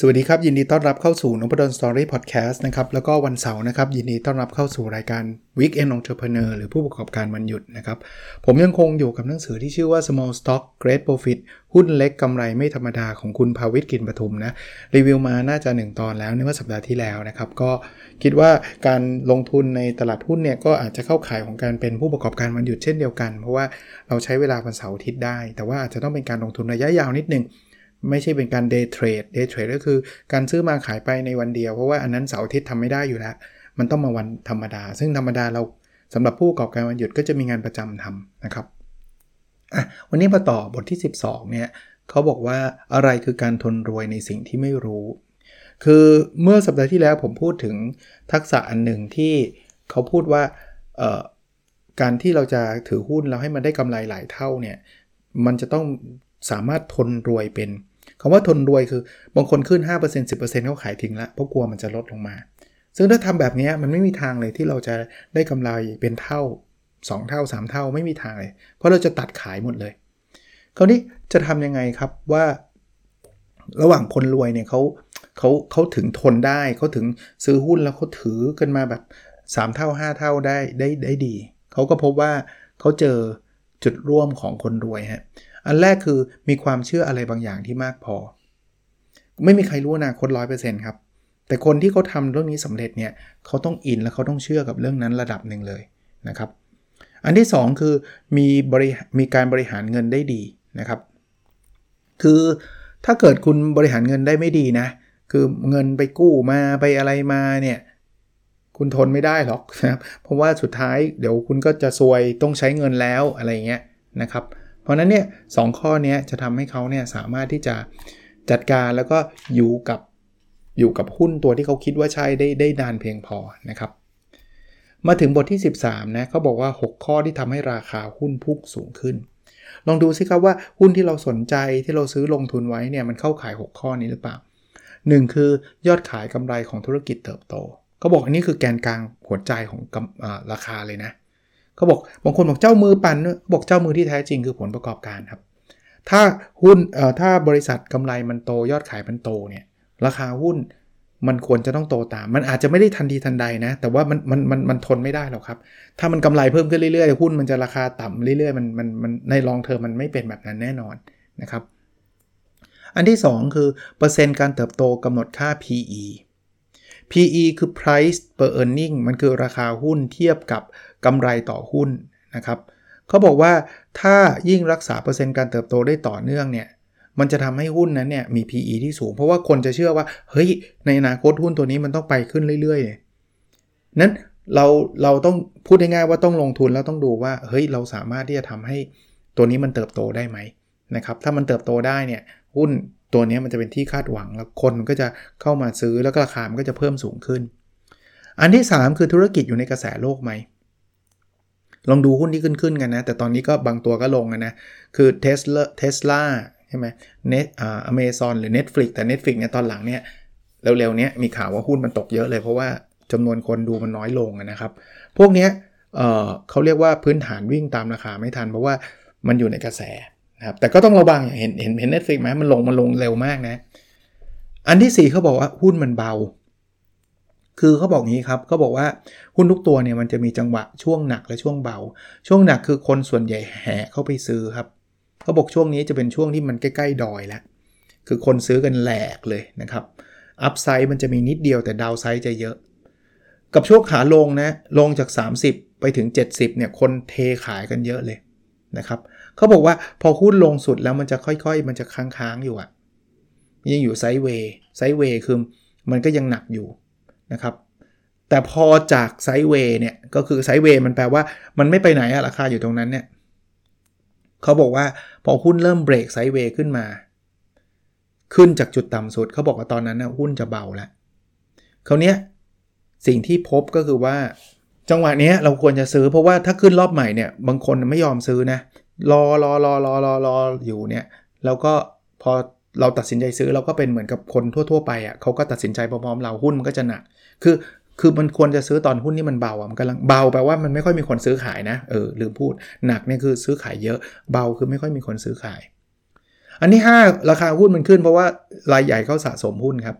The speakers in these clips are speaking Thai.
สวัสดีครับ ยินดีต้อนรับเข้าสู่นพดลสตอรี่พอดแคสต์นะครับแล้วก็วันเสาร์นะครับยินดีต้อนรับเข้าสู่รายการ Weekend Entrepreneur หรือผู้ประกอบการวันหยุดนะครับผมยังคงอยู่กับหนังสือที่ชื่อว่า Small Stock Great Profit หุ้นเล็กกำไรไม่ธรรมดาของคุณภาวิทกินปทุมนะรีวิวมาน่าจะ 1 ตอนแล้วในเมื่อสัปดาห์ที่แล้วนะครับก็คิดว่าการลงทุนในตลาดหุ้นเนี่ยก็อาจจะเข้าข่ายของการเป็นผู้ประกอบการวันหยุดเช่นเดียวกัน เพราะว่าเราใช้เวลาวันเสาร์อาทิตย์ได้ แต่ว่าอาจจะต้องเป็นการลงทุนระยะยาวนิดนึง ไม่ใช่เป็นการ day trade day trade ก็คือการซื้อมาขายไปในวันเดียว เพราะว่าอันนั้นเสาร์อาทิตย์ทำไม่ได้อยู่แล้ว มันต้องมาวันธรรมดา ซึ่งธรรมดาเราสำหรับผู้ประกอบการวันหยุดก็จะมีงานประจำทำนะครับอะวันนี้มาต่อบทที่ 12เนี่ยเขาบอกว่าอะไรคือการทนรวยในสิ่งที่ไม่รู้ คือเมื่อสัปดาห์ที่แล้วผมพูดถึงทักษะอันหนึ่งที่เขาพูดว่าการที่เราจะถือหุ้นแล้วให้มันได้กำไรหลายเท่าเนี่ยมันจะต้องสามารถทนรวยเป็น คำว่าทนรวยคือบางคนขึ้น 5% 10%เขาขายทิ้งละเพราะกลัวมันจะลดลงมา ซึ่งถ้าทำแบบนี้มันไม่มีทางเลยที่เราจะได้กำไรเป็นเท่า 2 เท่า 3 เท่าไม่มีทางเลย เพราะเราจะตัดขายหมดเลย คราวนี้จะทำยังไงครับว่า ระหว่างคนรวยเนี่ยเขาเขาเขาถึงทนได้เขาถึงซื้อหุ้นแล้วเขาถือกันมาแบบ 3 เท่า 5 เท่าได้ได้ได้ดี เขาก็พบว่าเขาเจอจุดร่วมของคนรวยฮะ อันแรกคือมีความเชื่ออะไรบางอย่างที่มากพอ ไม่มีใครรู้อนาคตร้อยเปอร์เซ็นต์ครับ แต่คนที่เขาทำเรื่องนี้สำเร็จเนี่ยเขาต้องอินและเขาต้องเชื่อกับเรื่องนั้นระดับหนึ่งเลยนะครับ อันที่ 2 คือมีบริมีการบริหารเงินได้ดีนะครับ คือถ้าเกิดคุณบริหารเงินได้ไม่ดีนะ คือเงินไปกู้มาไปอะไรมาเนี่ยคุณทนไม่ได้หรอกนะครับ เพราะว่าสุดท้ายเดี๋ยวคุณก็จะซวยต้องใช้เงินแล้วอะไรเงี้ยนะครับ ราะนั้นเนี่ยสข้อนี้จะทำให้เขาเนี่ยสามารถที่จะจัดการแล้วก็อยู่กับอยู่กับหุ้นตัวที่เขาคิดว่าใช่ได้ได้นานเพียงพอนะครับ มาถึงบทที่ 13นะเขาบอกว่า 6 ข้อที่ทำให้ราคาหุ้นพุ่งสูงขึ้น ลองดูสิครับว่าหุ้นที่เราสนใจที่เราซื้อลงทุนไว้เนี่ยมันเข้าขาย 6 ข้อนี้หรือเปล่า 1 คือยอดขายกำไรของธุรกิจเติบโตเขาบอกอันนี้คือแกนกลางหัวใจของราคาเลยนะ เขาบอกบางคนบอกเจ้ามือปั่นบอกเจ้ามือที่แท้จริงคือผลประกอบการครับ ถ้าหุ้นเอ่อถ้าบริษัทกำไรมันโตยอดขายมันโตเนี่ยราคาหุ้นมันควรจะต้องโตตาม มันอาจจะไม่ได้ทันทีทันใดนะ แต่ว่ามันมันมันมันทนไม่ได้หรอกครับ ถ้ามันกำไรเพิ่มขึ้นเรื่อยๆ หุ้นมันจะราคาต่ำเรื่อยๆ มันมันมันในลองเทอมมันไม่เป็นแบบนั้นแน่นอนนะครับ อันที่ 2 คือเปอร์เซ็นต์การเติบโตกำหนดค่า PE PE คือ price per earning มันคือราคาหุ้นเทียบกับ กำไรต่อหุ้นนะครับเขาบอกว่าถ้ายิ่งรักษาเปอร์เซ็นต์การเติบโตได้ต่อเนื่องเนี่ยมันจะทำให้หุ้นนั้นเนี่ยมี PE ที่สูง เพราะว่าคนจะเชื่อว่า เฮ้ย ในอนาคตหุ้นตัวนี้มันต้องไปขึ้นเรื่อยๆนั้นเราเราต้องพูดง่ายๆว่าต้องลงทุนแล้วต้องดูว่า เฮ้ย เราสามารถที่จะทำให้ตัวนี้มันเติบโตได้ไหมนะครับ ถ้ามันเติบโตได้เนี่ยหุ้นตัวนี้มันจะเป็นที่คาดหวังแล้วคนก็จะเข้ามาซื้อแล้วราคามันก็จะเพิ่มสูงขึ้น อันที่ 3 คือธุรกิจอยู่ในกระแสโลกไหม ลองดูหุ้นที่ขึ้นขึ้นกันนะ แต่ตอนนี้ก็บางตัวก็ลงนะ คือ Tesla Tesla ใช่ไหมเน็ตอ่าอเมซอนหรือ Netflix แต่ Netflix เนี่ยตอนหลังเนี่ยเร็วๆนี้มีข่าวว่าหุ้นมันตกเยอะเลย เพราะว่าจำนวนคนดูมันน้อยลงนะครับ พวกนี้เเขาเรียกว่าพื้นฐานวิ่งตามราคาไม่ทัน เพราะว่ามันอยู่ในกระแสนะครับแต่ก็ต้องระวังเห็นเห็นเห็นเน็ตฟลิกไหมมันลงมันลงเร็วมากนะ อันที่ 4เขาบอกว่าหุ้นมันเบา คือเขาบอกงี้ครับเขาบอกว่าหุ้นทุกตัวเนี่ยมันจะมีจังหวะช่วงหนักและช่วงเบา ช่วงหนักคือคนส่วนใหญ่แห่เข้าไปซื้อครับเขาบอกช่วงนี้จะเป็นช่วงที่มันใกล้ๆดอยแล้วคือคนซื้อกันแหลกเลยนะครับอัพไซด์มันจะมีนิดเดียวแต่ดาวไซด์จะเยอะ กับช่วงขาลงนะลงจาก 30 ไปถึง 70เนี่ยคนเทขายกันเยอะเลยนะครับเขาบอกว่าพอหุ้นลงสุดแล้วมันจะค่อยๆ มันจะค้างๆอยู่อะยังอยู่ไซด์เวย์ไซด์เวย์คือมันก็ยังหนักอยู่ นะครับแต่พอจากไซด์เวย์เนี่ยก็คือไซด์เวย์มันแปลว่ามันไม่ไปไหนอะราคาอยู่ตรงนั้นเนี่ยเขาบอกว่าพอหุ้นเริ่มเบรกไซด์เวย์ขึ้นมา ขึ้นจากจุดต่ำสุดเขาบอกว่าตอนนั้นนะหุ้นจะเบาแล้วคราวนี้สิ่งที่พบก็คือว่า จังหวะนี้เราควรจะซื้อเพราะว่าถ้าขึ้นรอบใหม่เนี่ยบางคนไม่ยอมซื้อนะรอรอรอรอรอรออยู่เนี่ยแล้วก็พอ เราตัดสินใจซื้อเราก็เป็นเหมือนกับคนทั่ว ๆ ไปอะ่ะเขาก็ตัดสินใจพร้อมๆเราหุ้นมันก็จะหนัก คือคือมันควรจะซื้อตอนหุ้นที่มันเบาอะมันกำลังเบาแปลว่ามันไม่ค่อยมีคนซื้อขายนะเออลืมพูดหนักเนี่ยคือซื้อขายเยอะเบาคือไม่ค่อยมีคนซื้อขาย อันที่ 5 ราคาหุ้นมันขึ้นเพราะว่ารายใหญ่เขาสะสมหุ้นครับ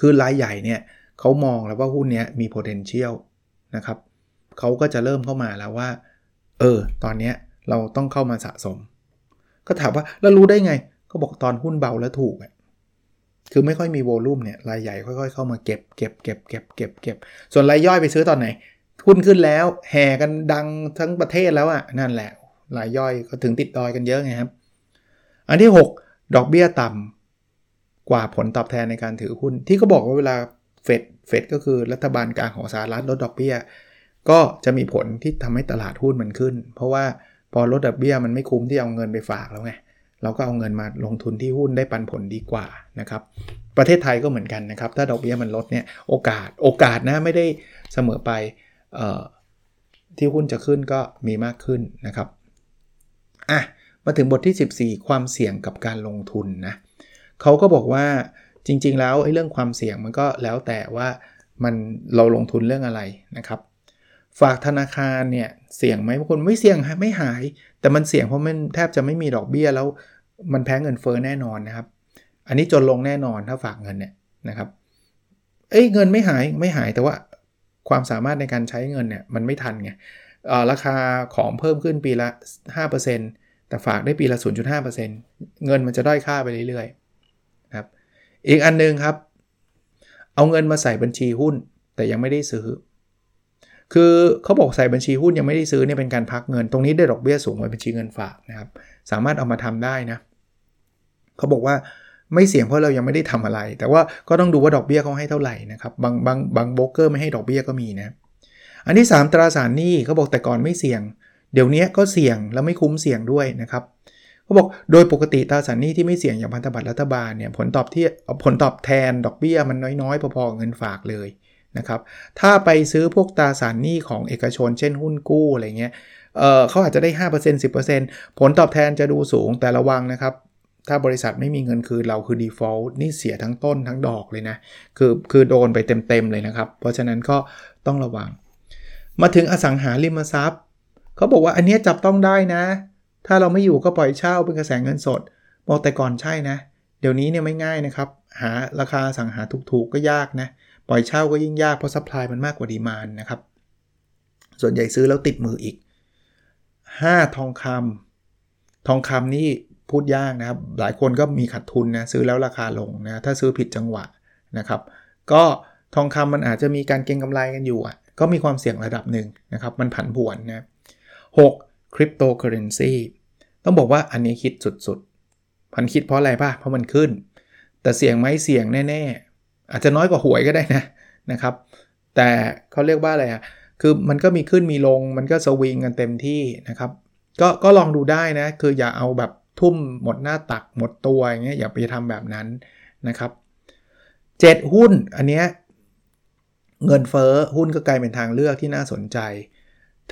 คือรายใหญ่เนี่ยเขามองแล้วว่าหุ้นเนี้ยมี potential นะครับเขาก็จะเริ่มเข้ามาแล้วว่า เออ ตอนเนี้ยเราต้องเข้ามาสะสม ก็ถามว่าแล้วรู้ได้ไง ก็บอกตอนหุ้นเบาแล้วถูกอะคือไม่ค่อยมีโวลูมเนี่ยรายใหญ่ค่อยๆเข้ามาเก็บเก็บเก็บเก็บเก็บเก็บส่วนรายย่อยไปซื้อตอนไหนหุ้นขึ้นแล้วแห่กันดังทั้งประเทศแล้วอะ่ะนั่นแหละรายย่อยก็ถึงติดดอยกันเยอะไงครับ อันที่ 6 ดอกเบี้ยต่ำกว่าผลตอบแทนในการถือหุ้น ที่เขาบอกว่าเวลาเฟดเฟดก็คือรัฐบาลกลางของสหรัฐลดดอกเบี้ย ก็จะมีผลที่ทำให้ตลาดหุ้นมันขึ้น เพราะว่าพอลดดอกเบี้ยมันไม่คุ้มที่เอาเงินไปฝากแล้วไงเราก็เอาเงินมาลงทุนที่หุ้นได้ปันผลดีกว่านะครับประเทศไทยก็เหมือนกันนะครับ ถ้าดอกเบี้ยมันลดเนี่ยโอกาสโอกาสนะไม่ได้เสมอไปที่หุ้นจะขึ้นก็มีมากขึ้นนะครับอะมาถึงบทที่ 14 ความเสี่ยงกับการลงทุนนะเขาก็บอกว่าจริง ๆ แล้วไอ้เรื่องความเสี่ยงมันก็แล้วแต่ว่ามันเราลงทุนเรื่องอะไรนะครับ ฝากธนาคารเนี่ยเสี่ยงไหมบางคนไม่เสี่ยงไม่หาย แต่มันเสี่ยงเพราะมันแทบจะไม่มีดอกเบี้ยแล้วมันแพ้เงินเฟ้อแน่นอนนะครับ อันนี้จนลงแน่นอนถ้าฝากเงินเนี่ยนะครับ เอ้ยเงินไม่หายไม่หายแต่ว่าความสามารถในการใช้เงินเนี่ยมันไม่ทันไงราคาของเพิ่มขึ้นปีละ 5%แต่ฝากได้ปีละ 0.5%เงินมันจะด้อยค่าไปเรื่อยๆครับ อีกอันนึงครับ เอาเงินมาใส่บัญชีหุ้นแต่ยังไม่ได้ซื้อ คือเขาบอกใส่บัญชีหุ้นยังไม่ได้ซื้อเนี่ยเป็นการพักเงิน ตรงนี้ได้ดอกเบี้ยสูงกว่าบัญชีเงินฝากนะครับ สามารถเอามาทำได้นะเขาบอกว่าไม่เสี่ยงเพราะเรายังไม่ได้ทำอะไร แต่ว่าก็ต้องดูว่าดอกเบี้ยเขาให้เท่าไหร่นะครับบางบางบางโบรกเกอร์ไม่ให้ดอกเบี้ยก็มีนะอันที่ 3 ตราสารหนี้เขาบอกแต่ก่อนไม่เสี่ยง เดี๋ยวนี้ก็เสี่ยงแล้วไม่คุ้มเสี่ยงด้วยนะครับเขาบอกโดยปกติตราสารหนี้ที่ไม่เสี่ยงอย่างพันธบัตรรัฐบาลเนี่ยผลตอบที่ผลตอบแทนดอกเบี้ยมันน้อยๆพอๆเงินฝากเลย นะครับ ถ้าไปซื้อพวกตราสารหนี้ของเอกชน เช่นหุ้นกู้อะไรเงี้ยเเขาอาจจะได้ 5% 10%ผลตอบแทนจะดูสูงแต่ระวังนะครับ ถ้าบริษัทไม่มีเงินคืนเราคือ default นี่เสียทั้งต้นทั้งดอกเลยนะ คือคือโดนไปเต็มๆเลยนะครับ เพราะฉะนั้นก็ต้องระวัง มาถึงอสังหาริมทรัพย์เขาบอกว่าอันนี้จับต้องได้นะ ถ้าเราไม่อยู่ก็ปล่อยเช่าเป็นกระแสเงินสดบอกแต่ก่อนใช่นะ เดี๋ยวนี้เนี่ยไม่ง่ายนะครับ หาราคาอสังหาถูกๆก็ยากนะ ปล่อยเช่าก็ยิ่งยากเพราะ supply มันมากกว่า demand นะครับ ส่วนใหญ่ซื้อแล้วติดมืออีก 5 ทองคำทองคำนี่พูดยากนะครับ หลายคนก็มีขาดทุนนะซื้อแล้วราคาลงนะถ้าซื้อผิดจังหวะนะครับ ก็ทองคำมันอาจจะมีการเก็งกำไรกันอยู่อะก็มีความเสี่ยงระดับหนึ่งนะครับ มันผันผวนนะหกคริปโตเคอเรนซีต้องบอกว่าอันนี้คิดสุดๆ พันคิดเพราะอะไรป่ะ เพราะมันขึ้น แต่เสี่ยงไหมเสี่ยงแน่ ๆ อาจจะน้อยกว่าหวยก็ได้นะนะครับ แต่เขาเรียกว่าอะไรอะคือมันก็มีขึ้นมีลงมันก็สวิงกันเต็มที่นะครับ ก็ก็ลองดูได้นะ คืออย่าเอาแบบทุ่มหมดหน้าตักหมดตัวอย่างเงี้ยอย่าไปทำแบบนั้นนะครับ 7 หุ้นอันเนี้ยเงินเฟ้อหุ้นก็กลายเป็นทางเลือกที่น่าสนใจ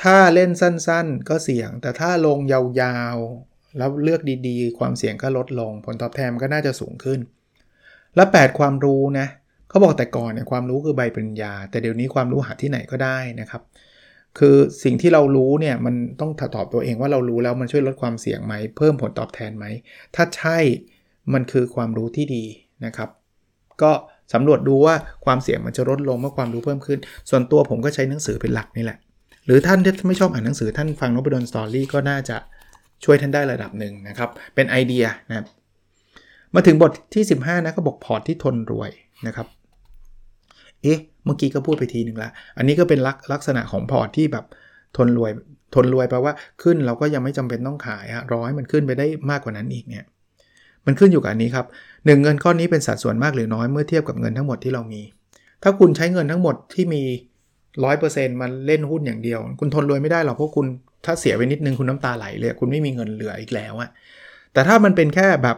ถ้าเล่นสั้นๆ ก็เสี่ยง แต่ถ้าลงยาวๆ แล้วเลือกดีๆ ความเสี่ยงก็ลดลง ผลตอบแทนก็น่าจะสูงขึ้น และ 8 ความรู้นะ เขาบอกแต่ก่อนเนี่ยความรู้คือใบปริญญา แต่เดี๋ยวนี้ความรู้หาที่ไหนก็ได้นะครับ คือสิ่งที่เรารู้เนี่ยมันต้องตอบตัวเองว่าเรารู้แล้วมันช่วยลดความเสี่ยงไหมเพิ่มผลตอบแทนไหมถ้าใช่มันคือความรู้ที่ดีนะครับ ก็สำรวจดูว่าความเสี่ยงมันจะลดลงเมื่อความรู้เพิ่มขึ้น ส่วนตัวผมก็ใช้หนังสือเป็นหลักนี่แหละ หรือท่านที่ไม่ชอบอ่านหนังสือท่านฟังนบดล Story ก็น่าจะช่วยท่านได้ระดับหนึ่งนะครับ เป็นไอเดียนะครับมาถึงบทที่ 15นะก็บอกพอร์ตที่ทนรวยนะครับ เอ๊ะ เมื่อกี้ก็พูดไปทีหนึ่งละ อันนี้ก็เป็นลักลักษณะของพอร์ตที่แบบทนรวย ทนรวยแปลว่าขึ้นเราก็ยังไม่จำเป็นต้องขายฮะรอให้มันขึ้นไปได้มากกว่านั้นอีกเนี่ย มันขึ้นอยู่กับอันนี้ครับหนึ่งเงินก้อนนี้เป็นสัดส่วนมากหรือน้อยเมื่อเทียบกับเงินทั้งหมดที่เรามี ถ้าคุณใช้เงินทั้งหมดที่มี 100%มาเล่นหุ้นอย่างเดียว คุณทนรวยไม่ได้หรอกเพราะคุณถ้าเสียไปนิดนึงคุณน้ำตาไหลเลย คุณไม่มีเงินเหลืออีกแล้วอะแต่ถ้ามันเป็นแค่แบบ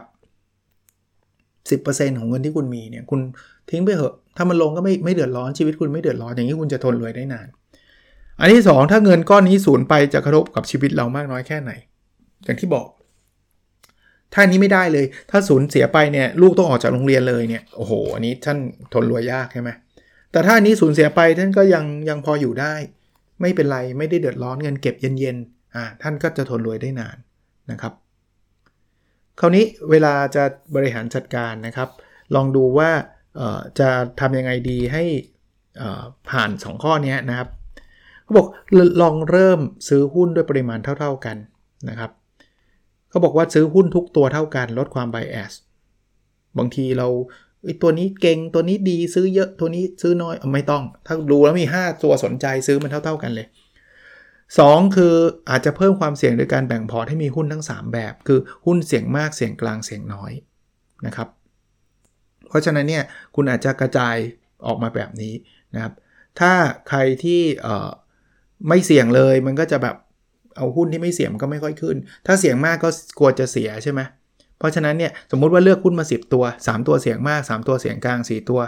10%ของเงินที่คุณมีเนี่ย คุณ ทิ้งไปเถอะ ถ้ามันลงก็ไม่ไม่เดือดร้อนชีวิตคุณไม่เดือดร้อนอย่างนี้คุณจะทนรวยได้นาน อันที่ 2 ถ้าเงินก้อนนี้สูญไปจะกระทบกับชีวิตเรามากน้อยแค่ไหน อย่างที่บอก ถ้านนี้ไม่ได้เลย ถ้าสูญเสียไปเนี่ยลูกต้องออกจากโรงเรียนเลยเนี่ยโอ้โหอันนี้ท่านทนรวยยากใช่ไหมแต่ถ้าอันนี้สูญเสียไปท่านก็ยังยังพออยู่ได้ ไม่เป็นไรไม่ได้เดือดร้อนเงินเก็บเย็นๆอ่าท่านก็จะทนรวยได้นานนะครับคราวนี้เวลาจะบริหารจัดการนะครับ ลองดูว่า จะทำยังไงดีให้ผ่าน 2 ข้อนี้นะครับเขาบอกลองเริ่มซื้อหุ้นด้วยปริมาณเท่า ๆกันนะครับเขาบอกว่าซื้อหุ้นทุกตัวเท่ากันลดความไบแอสบางทีเราตัวนี้เก่งตัวนี้ดีซื้อเยอะตัวนี้ซื้อน้อยไม่ต้อง ถ้าดูแล้วมี 5 ตัวสนใจซื้อมันเท่า ๆกันเลย 2 คืออาจจะเพิ่มความเสี่ยงโดยการแบ่งพอร์ตให้มีหุ้นทั้ง 3 แบบ คือหุ้นเสี่ยงมากเสี่ยงกลางเสี่ยงน้อยนะครับ เพราะฉะนั้นเนี่ยคุณอาจจะกระจายออกมาแบบนี้นะครับถ้าใครที่ไม่เสี่ยงเลยมันก็จะแบบเอาหุ้นที่ไม่เสี่ยงก็ไม่ค่อยขึ้น ถ้าเสี่ยงมากก็กลัวจะเสียใช่ไหมเพราะฉะนั้นเนี่ยสมมุติว่าเลือกหุ้นมา 10 ตัว 3 ตัวเสี่ยงมาก 3 ตัวเสี่ยงกลาง 4 ตัว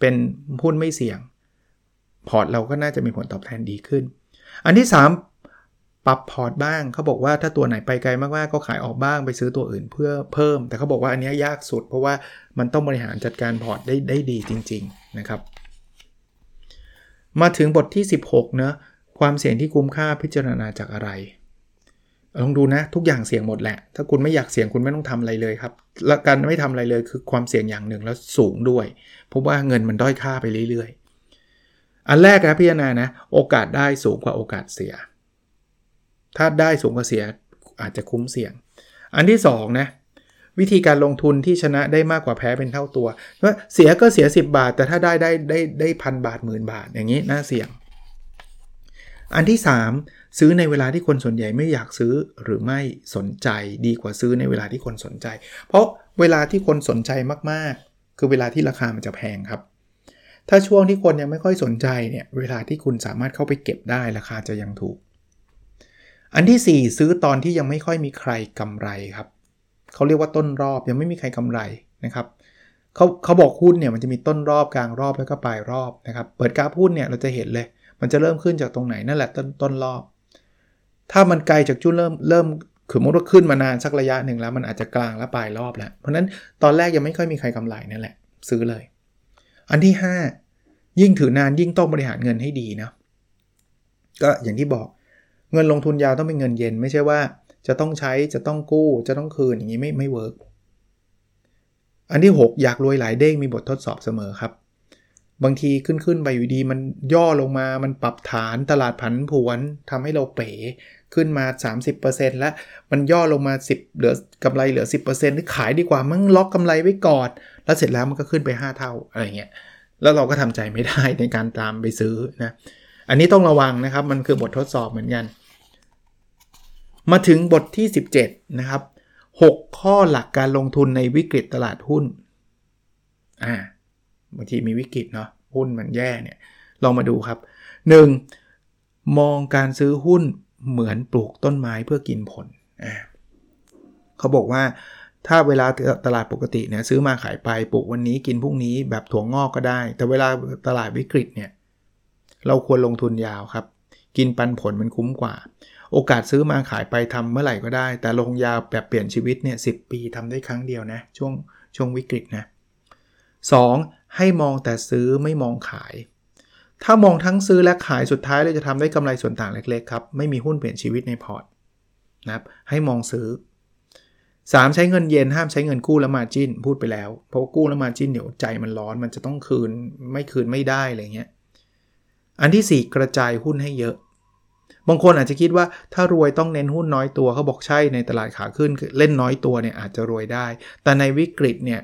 เป็นหุ้นไม่เสี่ยง พอร์ตเราก็น่าจะมีผลตอบแทนดีขึ้น อันที่ 3 ปรับพอร์ตบ้างเขาบอกว่าถ้าตัวไหนไปไกลมากๆก็ขายออกบ้างไปซื้อตัวอื่นเพื่อเพิ่ม แต่เขาบอกว่าอันนี้ยากสุด เพราะว่ามันต้องบริหารจัดการพอร์ตได้ได้ดีจริง ๆนะครับ มาถึงบทที่ 16นะความเสี่ยงที่คุ้มค่าพิจารณาจากอะไรลองดูนะทุกอย่างเสี่ยงหมดแหละ ถ้าคุณไม่อยากเสี่ยงคุณไม่ต้องทำอะไรเลยครับและการไม่ทำอะไรเลยคือความเสี่ยงอย่างหนึ่งแล้วสูงด้วย เพราะว่าเงินมันด้อยค่าไปเรื่อยๆ อันแรกนะพิจารณานะโอกาสได้สูงกว่าโอกาสเสีย ถ้าได้สูงกว่าเสียอาจจะคุ้มเสี่ยง อันที่2นะวิธีการลงทุนที่ชนะได้มากกว่าแพ้เป็นเท่าตัวว่าเสียก็เสีย 10 บาท แต่ถ้าได้ได้ได้ได้พันบาทหมื่นบาทอย่างนี้น่าเสี่ยง อันที่ 3 ซื้อในเวลาที่คนส่วนใหญ่ไม่อยากซื้อหรือไม่สนใจดีกว่าซื้อในเวลาที่คนสนใจ เพราะเวลาที่คนสนใจมากๆ คือเวลาที่ราคามันจะแพงครับ ถ้าช่วงที่คนยังไม่ค่อยสนใจเนี่ยเวลาที่คุณสามารถเข้าไปเก็บได้ราคาจะยังถูก อันที่ 4 ซื้อตอนที่ยังไม่ค่อยมีใครกำไรครับเขาเรียกว่าต้นรอบยังไม่มีใครกำไรนะครับเขาเขาบอกหุ้นเนี่ยมันจะมีต้นรอบกลางรอบแล้วก็ปลายรอบนะครับ เปิดกราฟหุ้นเนี่ยเราจะเห็นเลย มันจะเริ่มขึ้นจากตรงไหนนั่นแหละต้นต้นรอบ ถ้ามันไกลจากจุดเริ่มเริ่มคือมุดว่าขึ้นมานานสักระยะหนึ่งแล้วมันอาจจะกลางและปลายรอบแล้ว เพราะนั้นตอนแรกยังไม่ค่อยมีใครกำไรนั่นแหละ ซื้อเลย อันที่ 5 ยิ่งถือนานยิ่งต้องบริหารเงินให้ดีนะก็อย่างที่บอก เงินลงทุนยาวต้องเป็นเงินเย็น ไม่ใช่ว่าจะต้องใช้จะต้องกู้จะต้องคืนอย่างนี้ไม่ไม่เวิร์กอันที่ 6 อยากรวยหลายเด้งมีบททดสอบเสมอครับ บางทีขึ้นขึ้นไปอยู่ดีมันย่อลงมามันปรับฐานตลาดผันผวนทำให้เราเป๋ขึ้นมา 30%แล้วมันย่อลงมา 10 เหลือกำไรเหลือ 10%หรือขายดีกว่ามึงล็อกกำไรไว้ก่อนแล้วเสร็จแล้วมันก็ขึ้นไป 5 เท่าอะไรเงี้ยแล้วเราก็ทำใจไม่ได้ในการตามไปซื้อนะอันนี้ต้องระวังนะครับมันคือบททดสอบเหมือนกัน มาถึงบทที่ 17 นะครับ 6 ข้อหลักการลงทุนในวิกฤตตลาดหุ้น อ่าบางทีมีวิกฤตเนาะหุ้นมันแย่เนี่ยลองมาดูครับ 1. มองการซื้อหุ้นเหมือนปลูกต้นไม้เพื่อกินผลเขาบอกว่าถ้าเวลาตลาดปกติเนี่ยซื้อมาขายไปปลูกวันนี้กินพรุ่งนี้แบบถั่วงอกก็ได้ แต่เวลาตลาดวิกฤตเนี่ยเราควรลงทุนยาวครับ กินปันผลมันคุ้มกว่า โอกาสซื้อมาขายไปทำเมื่อไหร่ก็ได้ แต่ลงยาแบบเปลี่ยนชีวิตเนี่ยสิปีทำได้ครั้งเดียวนะ ช่วงช่วงวิกฤตนะ 2. ให้มองแต่ซื้อไม่มองขาย ถ้ามองทั้งซื้อและขายสุดท้ายเราจะทำได้กำไรส่วนต่างเล็กๆครับ ไม่มีหุ้นเปลี่ยนชีวิตในพอร์ตนะครับให้มองซื้อ 3. ใช้เงินเย็นห้ามใช้เงินกู้และมาจิ้นพูดไปแล้ว เพราะากู้และมาจิ้นเดี๋ยวใจมันร้อนมันจะต้องคืนไม่คืนไม่ได้อะไรเงี้ยอันที่ 4 กระจายหุ้นให้เยอะ บางคนอาจจะคิดว่าถ้ารวยต้องเน้นหุ้นน้อยตัวเขาบอกใช่ในตลาดขาขึ้นเล่นน้อยตัวเนี่ยอาจจะรวยได้ แต่ในวิกฤตเนี่ย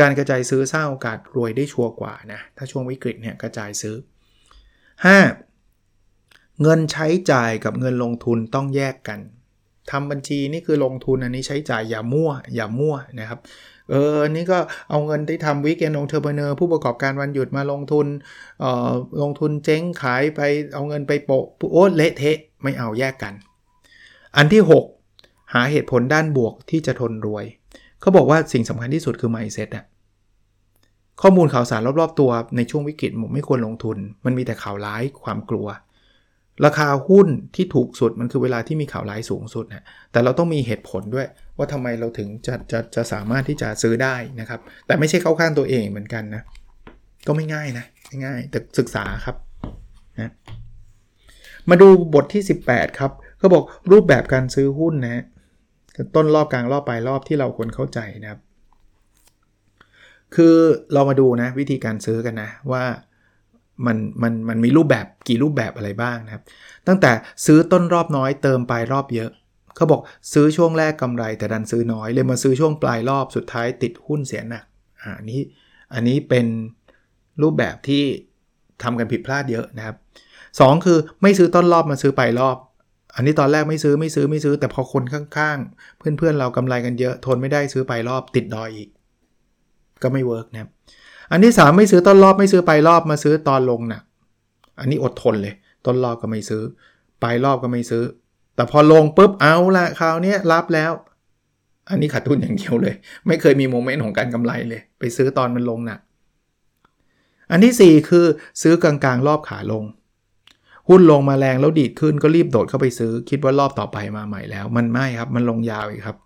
การกระจายซื้อสร้างโอกาสรวยได้ชัวร์กว่านะถ้าช่วงวิกฤตเนี่ยกระจายซื้อ 5. เงินใช้จ่ายกับเงินลงทุนต้องแยกกันทำบัญชีนี่คือลงทุนอันนี้ใช้จ่ายอย่ามั่วอย่ามั่วนะครับ เออนี่ก็เอาเงินที่ทำวิกเอนองเทอร์เบเนอร์ผู้ประกอบการวันหยุดมาลงทุนเอ่อลงทุนเจ๊งขายไปเอาเงินไปโปะโอ้เละเทะไม่เอาแยกกัน อันที่ 6 หาเหตุผลด้านบวกที่จะทนรวย เขาบอกว่าสิ่งสำคัญที่สุดคือ mindset อะข้อมูลข่าวสารรอบๆตัวในช่วงวิกฤตผมไม่ควรลงทุน มันมีแต่ข่าวร้ายความกลัว ราคาหุ้นที่ถูกสุดมันคือเวลาที่มีข่าวร้ายสูงสุดนะแต่เราต้องมีเหตุผลด้วย ว่าทำไมเราถึงจะจะจะสามารถที่จะซื้อได้นะครับ แต่ไม่ใช่เข้าข้างตัวเองเหมือนกันนะก็ไม่ง่ายนะไม่ง่ายแต่ศึกษาครับนะมาดูบทที่ 18 ครับเขาบอกรูปแบบการซื้อหุ้นนะต้นรอบกลางรอบปลายรอบที่เราควรเข้าใจนะครับ คือเรามาดูนะวิธีการซื้อกันนะว่า มันมันมันมีรูปแบบกี่รูปแบบอะไรบ้างนะครับ ตั้งแต่ซื้อต้นรอบน้อยเติมปลายรอบเยอะ เขาบอกซื้อช่วงแรกกำไรแต่ดันซื้อน้อยเลยมาซื้อช่วงปลายรอบสุดท้ายติดหุ้นเสียหนักอ่านี้อันนี้เป็นรูปแบบที่ทำกันผิดพลาดเยอะนะครับ 2 คือไม่ซื้อต้นรอบมาซื้อปลายรอบ อันนี้ตอนแรกไม่ซื้อไม่ซื้อไม่ซื้อ แต่พอคนข้างๆ เพื่อนๆเรากำไรกันเยอะทนไม่ได้ซื้อปลายรอบติดดอยอีก ก็ไม่เวิร์กนะครับ อันที่ 3 ไม่ซื้อต้นรอบไม่ซื้อปลายรอบมาซื้อตอนลงหนักอันนี้อดทนเลย ต้นรอบก็ไม่ซื้อปลายรอบก็ไม่ซื้อ แต่พอลงปุ๊บเอาละคราวนี้รับแล้ว อันนี้ขาดทุนอย่างเดียวเลย ไม่เคยมีโมเมนต์ของการกำไรเลย ไปซื้อตอนมันลงหนักอันที่ 4 คือซื้อกลางๆ รอบขาลง หุ้นลงมาแรงแล้วดีดขึ้นก็รีบโดดเข้าไปซื้อ คิดว่ารอบต่อไปมาใหม่แล้ว มันไม่ครับมันลงยาวอีกครับ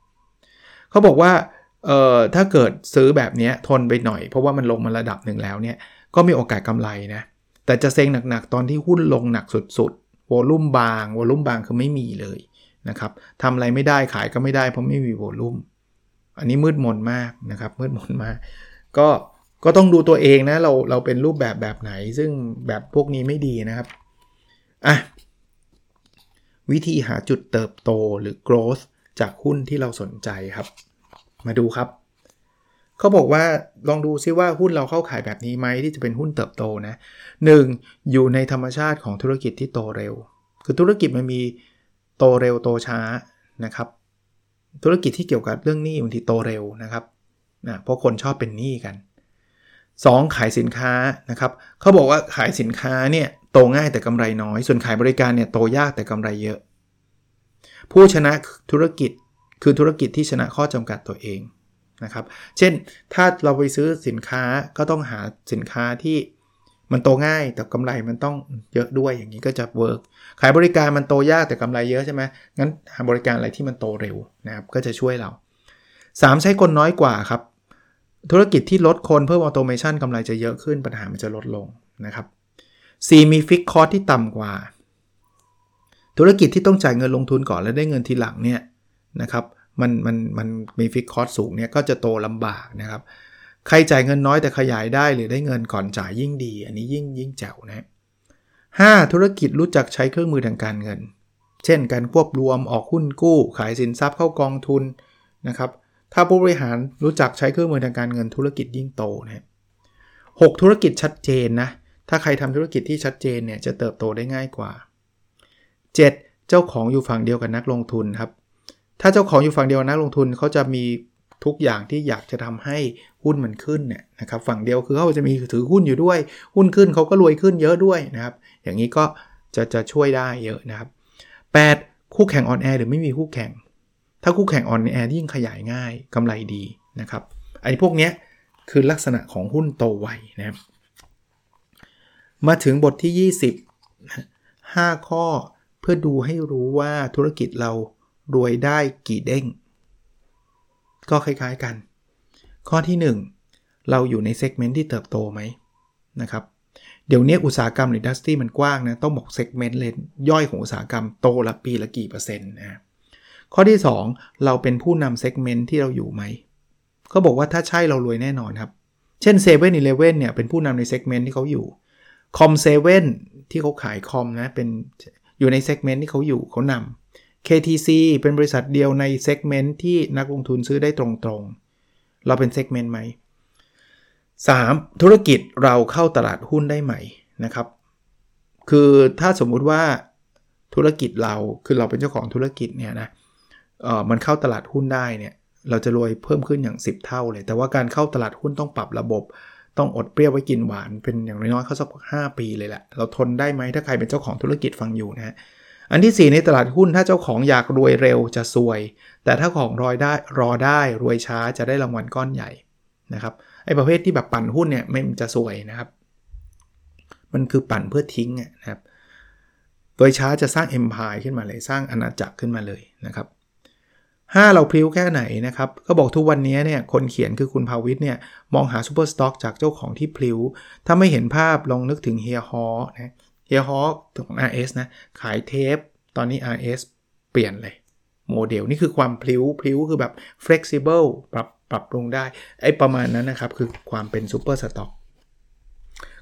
เขาบอกว่า เอ่อถ้าเกิดซื้อแบบนี้ทนไปหน่อย เพราะว่ามันลงมาระดับหนึ่งแล้วเนี่ยก็มีโอกาสกำไรนะแต่จะเซ็งหนักๆ ตอนที่หุ้นลงหนักสุดๆโวลุ่มบางโวลุ่มบางคือไม่มีเลยนะครับทำอะไรไม่ได้ขายก็ไม่ได้เพราะไม่มีโวลุ่มอันนี้มืดมนมากนะครับมืดมนมากก็ก็ต้องดูตัวเองนะเราเราเป็นรูปแบบแบบไหน ซึ่งแบบพวกนี้ไม่ดีนะครับอะวิธีหาจุดเติบโตหรือ growth จากหุ้นที่เราสนใจครับ มาดูครับ เขาบอกว่าลองดูซิว่าหุ้นเราเข้าขายแบบนี้ไหมที่จะเป็นหุ้นเติบโตนะหนึ่งอยู่ในธรรมชาติของธุรกิจที่โตเร็ว คือธุรกิจมันมีโตเร็วโตช้านะครับ ธุรกิจที่เกี่ยวกับเรื่องหนี้บางทีโตเร็วนะครับนะเพราะคนชอบเป็นหนี้กัน 2. ขายสินค้านะครับเขาบอกว่าขายสินค้าเนี่ยโตง่ายแต่กำไรน้อย ส่วนขายบริการเนี่ยโตยากแต่กำไรเยอะ ผู้ชนะธุรกิจ คือธุรกิจที่ชนะข้อจำกัดตัวเองนะครับ เช่น ถ้าเราไปซื้อสินค้าก็ต้องหาสินค้าที่มันโตง่ายแต่กำไรมันต้องเยอะด้วยอย่างนี้ก็จะ work ขายบริการมันโตยากแต่กำไรเยอะใช่ไหมงั้นหาบริการอะไรที่มันโตเร็วนะครับก็จะช่วยเรา 3 ใช้คนน้อยกว่าครับ ธุรกิจที่ลดคนเพิ่ม automation กำไรจะเยอะขึ้นปัญหามันจะลดลงนะครับ4มีฟิกคอร์ที่ต่ำกว่า ธุรกิจที่ต้องจ่ายเงินลงทุนก่อนแล้วได้เงินทีหลังเนี่ย นะครับมันมันมันมีฟิกคอสสูงเนี่ยก็จะโตลำบากนะครับ ใครจ่ายเงินน้อยแต่ขยายได้หรือได้เงินก่อนจ่ายยิ่งดี อันนี้ยิ่งยิ่งแจ๋วนะห้าธุรกิจรู้จักใช้เครื่องมือทางการเงิน เช่นการควบรวมออกหุ้นกู้ ขายสินทรัพย์เข้ากองทุนนะครับ ถ้าผู้บริหารรู้จักใช้เครื่องมือทางการเงินธุรกิจยิ่งโตนะหกธุรกิจชัดเจนนะถ้าใครทำธุรกิจที่ชัดเจนเนี่ยจะเติบโตได้ง่ายกว่า 7. เจ้าของอยู่ฝั่งเดียวกับนักลงทุนครับ ถ้าเจ้าของอยู่ฝั่งเดียวนักลงทุนเขาจะมีทุกอย่างที่อยากจะทำให้หุ้นมันขึ้นเนี่ยนะครับฝั่งเดียวคือเขาจะมีถือหุ้นอยู่ด้วย หุ้นขึ้นเขาก็รวยขึ้นเยอะด้วยนะครับ อย่างนี้ก็จะจะช่วยได้เยอะนะครับ 8. คู่แข่งอ่อนแอหรือไม่มีคู่แข่ง ถ้าคู่แข่งอ่อนแอยิ่งขยายง่ายกำไรดีนะครับไอ้พวกเนี้ยคือลักษณะของหุ้นโตไวนะครับมาถึงบทที่ 20 5 ข้อเพื่อดูให้รู้ว่าธุรกิจเรา รวยได้กี่เด้ง ก็คล้ายๆกัน ข้อที่ 1 เราอยู่ใน segment ที่เติบโตไหมนะครับเดี๋ยวนี้อุตสาหกรรมหรือ industry มันกว้างนะต้องบอก segment เลยย่อยของอุตสาหกรรมโตละปีละกี่เปอร์เซ็นต์นะข้อที่ 2 เราเป็นผู้นำ segment ที่เราอยู่ไหมเขาบอกว่าถ้าใช่เรารวยแน่นอนครับ เช่น7 e เ e ่ e อเนี่ยเป็นผู้นำใน segment ที่เขาอยู่ Com7 ที่เขาขายคอมนะเป็นอยู่ใน segment ที่เขาอยู่เขานำ KTC เป็นบริษัทเดียวใน segment ที่นักลงทุนซื้อได้ตรงๆ เราเป็น segment ไหม 3. ธุรกิจเราเข้าตลาดหุ้นได้ไหมนะครับ คือถ้าสมมุติว่าธุรกิจเราคือเราเป็นเจ้าของธุรกิจเนี่ยนะเออมันเข้าตลาดหุ้นได้เนี่ยเราจะรวยเพิ่มขึ้นอย่าง 10 เท่าเลย แต่ว่าการเข้าตลาดหุ้นต้องปรับระบบ ต้องอดเปรี้ยวไว้กินหวานเป็นอย่างน้อยๆเขาสักห้าปีเลยแหละเราทนได้ไหมถ้าใครเป็นเจ้าของธุรกิจฟังอยู่นะ อันที่ 4 ในตลาดหุ้นถ้าเจ้าของอยากรวยเร็วจะซวย แต่ถ้าของรอยได้รอได้รวยช้าจะได้รางวัลก้อนใหญ่นะครับไอ้ประเภทที่แบบปั่นหุ้นเนี่ยไม่จะซวยนะครับ มันคือปั่นเพื่อทิ้งนะครับโดยช้าจะสร้าง Empire ขึ้นมาเลยสร้างอาณาจักรขึ้นมาเลยนะครับห้าเราพลิ้วแค่ไหนนะครับ ก็บอกทุกวันนี้เนี่ยคนเขียนคือคุณภาวิทเนี่ยมองหา super stock จากเจ้าของที่พลิ้ว ถ้าไม่เห็นภาพลองนึกถึงเฮียฮ้อนะ เฮียฮ้อของ RS นะ ขายเทป ตอนนี้ RS เปลี่ยนเลย โมเดล นี่คือความพลิ้วพลิ้วคือแบบ flexible ปรับปรับปรุงได้ ไอ้ประมาณนั้นนะครับ คือความเป็น super stock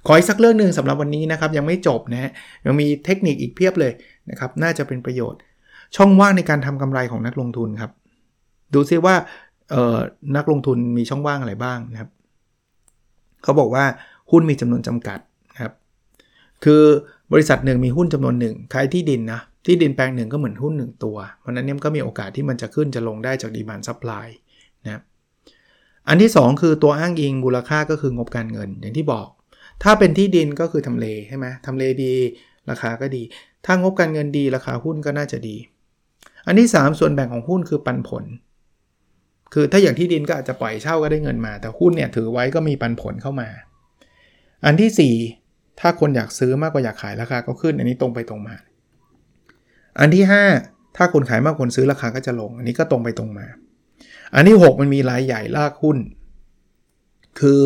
ขออีกสักเรื่องหนึ่งสำหรับวันนี้นะครับ ยังไม่จบนะฮะยังมีเทคนิคอีกเพียบเลยนะครับ น่าจะเป็นประโยชน์ ช่องว่างในการทำกำไรของนักลงทุนครับ ดูซิว่านักลงทุนมีช่องว่างอะไรบ้างนะครับ เขาบอกว่าหุ้นมีจำนวนจำกัดนะครับ คือ บริษัทหนึ่งมีหุ้นจำนวนหนึ่งขายที่ดินนะ ที่ดินแปลงหนึ่งก็เหมือนหุ้น1ตัว เพราะนั้นเนี่ยก็มีโอกาสที่มันจะขึ้นจะลงได้จาก demand supply นะอันที่ 2 คือตัวอ้างอิงมูลค่าก็คืองบการเงินอย่างที่บอก ถ้าเป็นที่ดินก็คือทำเลใช่ไหมทำเลดี ราคาก็ดี ถ้างบการเงินดีราคาหุ้นก็น่าจะดี อันที่ 3 ส่วนแบ่งของหุ้นคือปันผล คือถ้าอย่างที่ดินก็อาจจะปล่อยเช่าก็ได้เงินมา แต่หุ้นเนี่ยถือไว้ก็มีปันผลเข้ามา อันที่ 4 ถ้าคนอยากซื้อมากกว่าอยากขายราคาก็ขึ้น อันนี้ตรงไปตรงมา อันที่ 5 ถ้าคนขายมากคนซื้อราคาก็จะลง อันนี้ก็ตรงไปตรงมา อันที่ 6 มันมีรายใหญ่ลากหุ้น คือ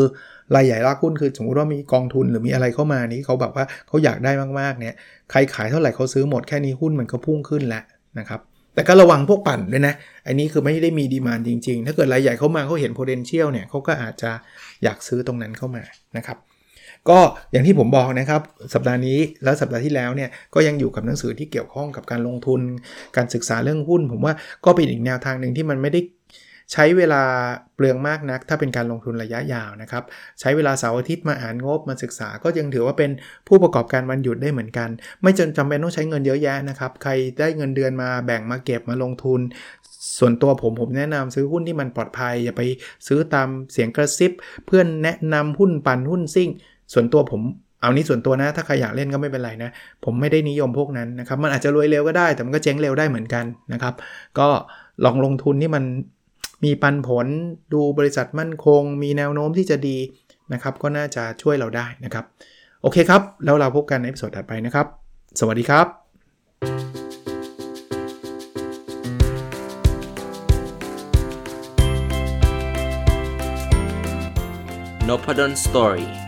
รายใหญ่ลากหุ้นคือสมมติว่ามีกองทุนหรือมีอะไรเข้ามานี้เขาแบบว่าเขาอยากได้มากๆเนี่ยใครขายเท่าไหร่เขาซื้อหมดแค่นี้หุ้นมันก็พุ่งขึ้นแล้วนะครับแต่ก็ระวังพวกปั่นด้วยนะ อันนี้คือไม่ได้มีดีมานจริง ๆ ถ้าเกิดรายใหญ่เข้ามาเขาเห็น potential เนี่ยเขาก็อาจจะอยากซื้อตรงนั้นเข้ามานะครับ ก็อย่างที่ผมบอกนะครับ สัปดาห์นี้แล้วสัปดาห์ที่แล้วเนี่ยก็ยังอยู่กับหนังสือที่เกี่ยวข้องกับการลงทุน การศึกษาเรื่องหุ้น ผมว่าก็เป็นอีกแนวทางหนึ่งที่มันไม่ได้ใช้เวลาเปลืองมากนัก ถ้าเป็นการลงทุนระยะยาวนะครับ ใช้เวลาเสาร์อาทิตย์มาอ่านงบมาศึกษา ก็ยังถือว่าเป็นผู้ประกอบการวันหยุดได้เหมือนกัน ไม่จนจำเป็นต้องใช้เงินเยอะแยะนะครับ ใครได้เงินเดือนมาแบ่งมาเก็บมาลงทุน ส่วนตัวผมผมแนะนำซื้อหุ้นที่มันปลอดภัย อย่าไปซื้อตามเสียงกระซิบ เพื่อนแนะนำหุ้นปันหุ้นซิ่ง ส่วนตัวผมเอานี้ส่วนตัวนะ ถ้าใครอยากเล่นก็ไม่เป็นไรนะ ผมไม่ได้นิยมพวกนั้นนะครับ มันอาจจะรวยเร็วก็ได้ แต่มันก็เจ๊งเร็วได้เหมือนกันนะครับ ก็ลองลงทุนที่มันมีปันผลดูบริษัทมั่นคง มีแนวโน้มที่จะดีนะครับ ก็น่าจะช่วยเราได้นะครับ โอเคครับ แล้วเราพบกันในสดถัดไปนะครับ สวัสดีครับ n o p a d o n Story